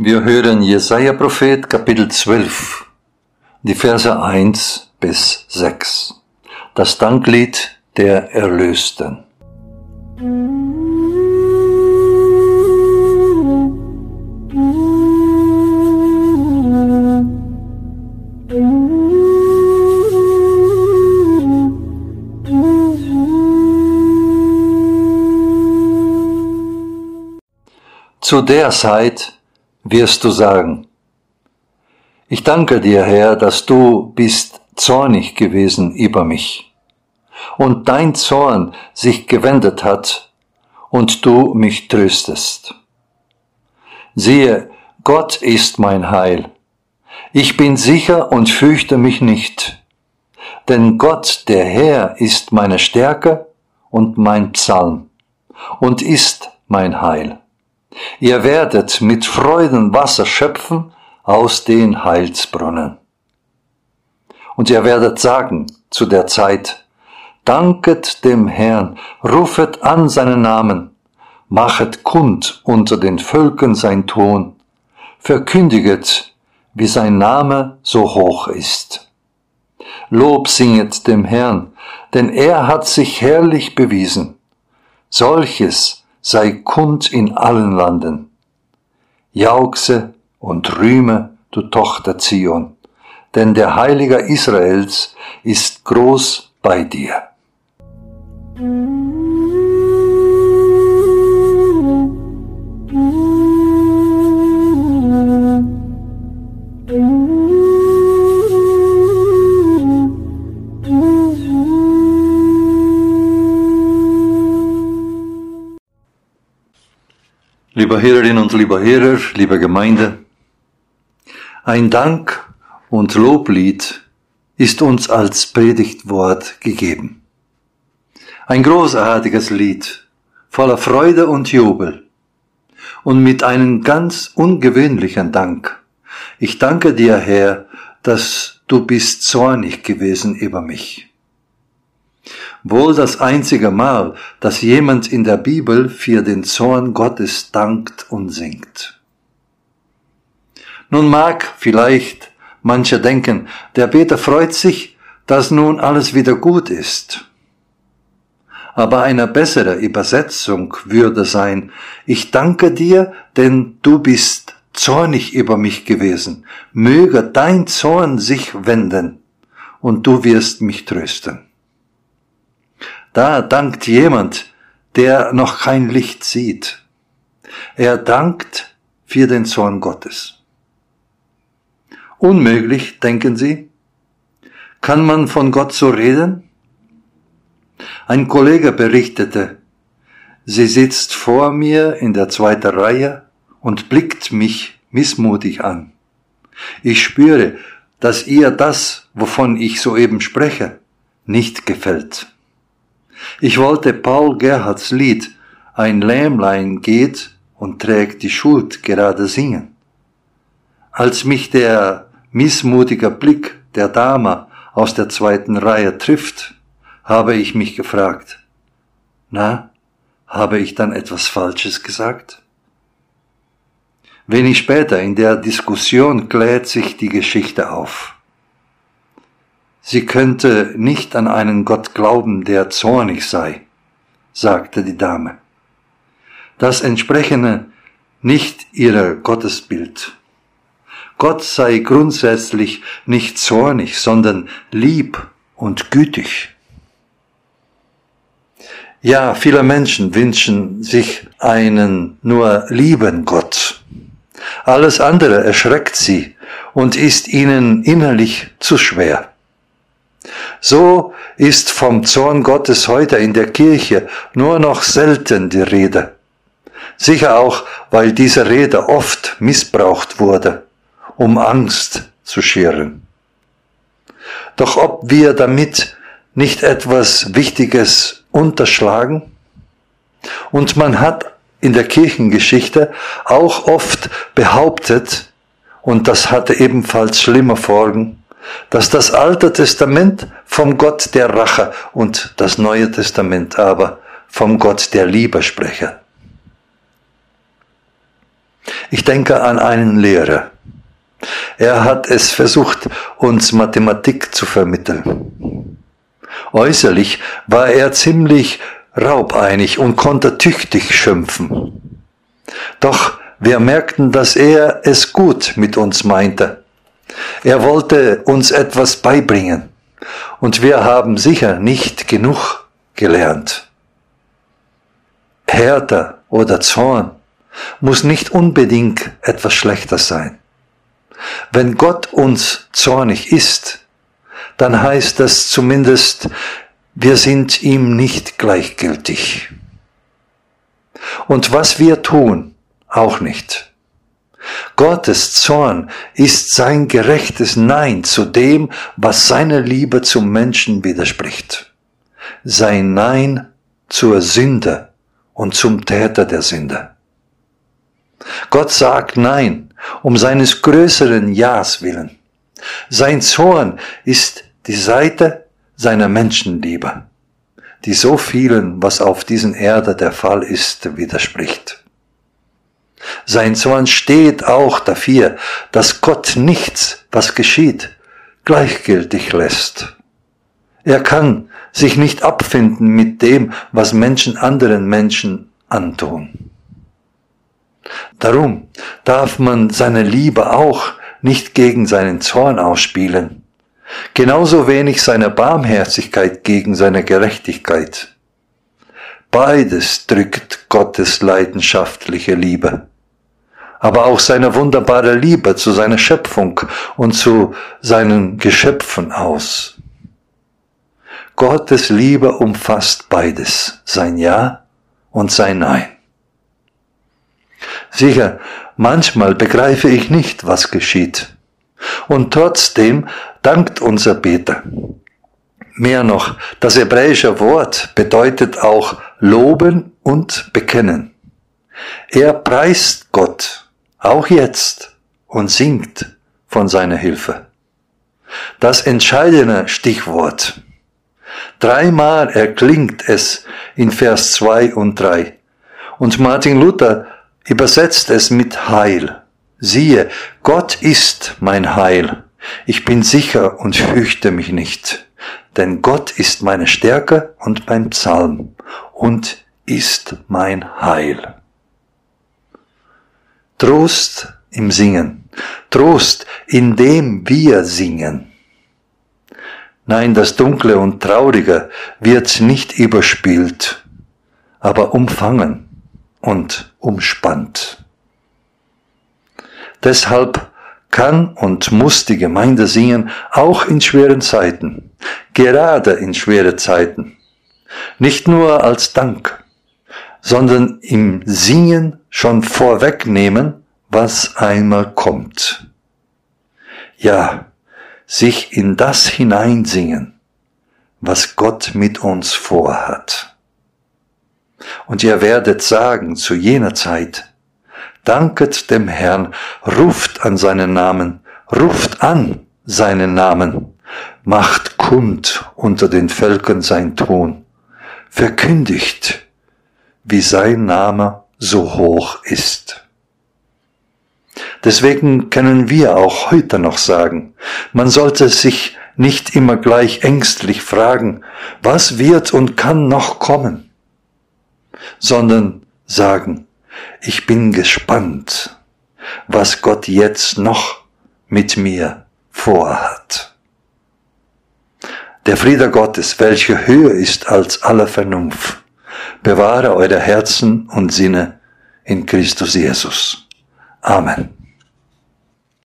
Wir hören Jesaja Prophet Kapitel 12, die Verse 1 bis 6. Das Danklied der Erlösten. Zu der Zeit wirst du sagen, ich danke dir, Herr, dass du bist zornig gewesen über mich und dein Zorn sich gewendet hat und du mich tröstest. Siehe, Gott ist mein Heil. Ich bin sicher und fürchte mich nicht, denn Gott, der Herr, ist meine Stärke und mein Psalm und ist mein Heil. Ihr werdet mit Freuden Wasser schöpfen aus den Heilsbrunnen. Und ihr werdet sagen zu der Zeit, Danket dem Herrn, rufet an seinen Namen, machet kund unter den Völkern sein Ton, verkündiget, wie sein Name so hoch ist. Lob singet dem Herrn, denn er hat sich herrlich bewiesen. Solches sei kund in allen Landen. Jauchse und rühme, du Tochter Zion, denn der Heiliger Israels ist groß bei dir. Lieber Hörerinnen und lieber Hörer, liebe Gemeinde, ein Dank und Loblied ist uns als Predigtwort gegeben. Ein großartiges Lied, voller Freude und Jubel und mit einem ganz ungewöhnlichen Dank. Ich danke dir, Herr, dass du bist zornig gewesen über mich wohl das einzige Mal, dass jemand in der Bibel für den Zorn Gottes dankt und singt. Nun mag vielleicht manche denken, der Beter freut sich, dass nun alles wieder gut ist. Aber eine bessere Übersetzung würde sein, ich danke dir, denn du bist zornig über mich gewesen. Möge dein Zorn sich wenden und du wirst mich trösten. Da dankt jemand, der noch kein Licht sieht. Er dankt für den Zorn Gottes. Unmöglich, denken Sie? Kann man von Gott so reden? Ein Kollege berichtete, sie sitzt vor mir in der zweiten Reihe und blickt mich missmutig an. Ich spüre, dass ihr das, wovon ich soeben spreche, nicht gefällt. Ich wollte Paul Gerhards Lied Ein Lämmlein geht und trägt die Schuld gerade singen. Als mich der missmutige Blick der Dame aus der zweiten Reihe trifft, habe ich mich gefragt, na, habe ich dann etwas Falsches gesagt? Wenig später in der Diskussion klärt sich die Geschichte auf. Sie könnte nicht an einen Gott glauben, der zornig sei, sagte die Dame. Das entsprechende nicht ihrer Gottesbild. Gott sei grundsätzlich nicht zornig, sondern lieb und gütig. Ja, viele Menschen wünschen sich einen nur lieben Gott. Alles andere erschreckt sie und ist ihnen innerlich zu schwer. So ist vom Zorn Gottes heute in der Kirche nur noch selten die Rede. Sicher auch, weil diese Rede oft missbraucht wurde, um Angst zu scheren. Doch ob wir damit nicht etwas Wichtiges unterschlagen? Und man hat in der Kirchengeschichte auch oft behauptet, und das hatte ebenfalls schlimme Folgen, dass das Alte Testament vom Gott der Rache und das Neue Testament aber vom Gott der Liebe spreche. Ich denke an einen Lehrer. Er hat es versucht, uns Mathematik zu vermitteln. Äußerlich war er ziemlich raubeinig und konnte tüchtig schimpfen. Doch wir merkten, dass er es gut mit uns meinte. Er wollte uns etwas beibringen und wir haben sicher nicht genug gelernt. Härter oder Zorn muss nicht unbedingt etwas Schlechtes sein. Wenn Gott uns zornig ist, dann heißt das zumindest, wir sind ihm nicht gleichgültig. Und was wir tun, auch nicht. Gottes Zorn ist sein gerechtes Nein zu dem, was seiner Liebe zum Menschen widerspricht. Sein Nein zur Sünde und zum Täter der Sünde. Gott sagt Nein um seines größeren Ja's willen. Sein Zorn ist die Seite seiner Menschenliebe, die so vielen, was auf diesen Erde der Fall ist, widerspricht. Sein Zorn steht auch dafür, dass Gott nichts, was geschieht, gleichgültig lässt. Er kann sich nicht abfinden mit dem, was Menschen anderen Menschen antun. Darum darf man seine Liebe auch nicht gegen seinen Zorn ausspielen, genauso wenig seine Barmherzigkeit gegen seine Gerechtigkeit. Beides drückt Gottes leidenschaftliche Liebe, aber auch seine wunderbare Liebe zu seiner Schöpfung und zu seinen Geschöpfen aus. Gottes Liebe umfasst beides, sein Ja und sein Nein. Sicher, manchmal begreife ich nicht, was geschieht. Und trotzdem dankt unser Beter. Mehr noch, das hebräische Wort bedeutet auch loben und bekennen. Er preist Gott, auch jetzt, und singt von seiner Hilfe. Das entscheidende Stichwort. Dreimal erklingt es in Vers 2 und 3. Und Martin Luther übersetzt es mit Heil. Siehe, Gott ist mein Heil. Ich bin sicher und fürchte mich nicht, denn Gott ist meine Stärke und mein Psalm und ist mein Heil. Trost im Singen, Trost, indem wir singen. Nein, das Dunkle und Traurige wird nicht überspielt, aber umfangen und umspannt. Deshalb kann und muss die Gemeinde singen, auch in schweren Zeiten, gerade in schwere Zeiten. Nicht nur als Dank, sondern im Singen schon vorwegnehmen, was einmal kommt. Ja, sich in das hineinsingen, was Gott mit uns vorhat. Und ihr werdet sagen zu jener Zeit, danket dem Herrn, ruft an seinen Namen, ruft an seinen Namen, macht kund unter den Völkern sein Ton, verkündigt, wie sein Name so hoch ist. Deswegen können wir auch heute noch sagen, man sollte sich nicht immer gleich ängstlich fragen, was wird und kann noch kommen sondern sagen, ich bin gespannt, was Gott jetzt noch mit mir vorhat. Der Friede Gottes, welcher höher ist als alle Vernunft, bewahre eure Herzen und Sinne in Christus Jesus. Amen.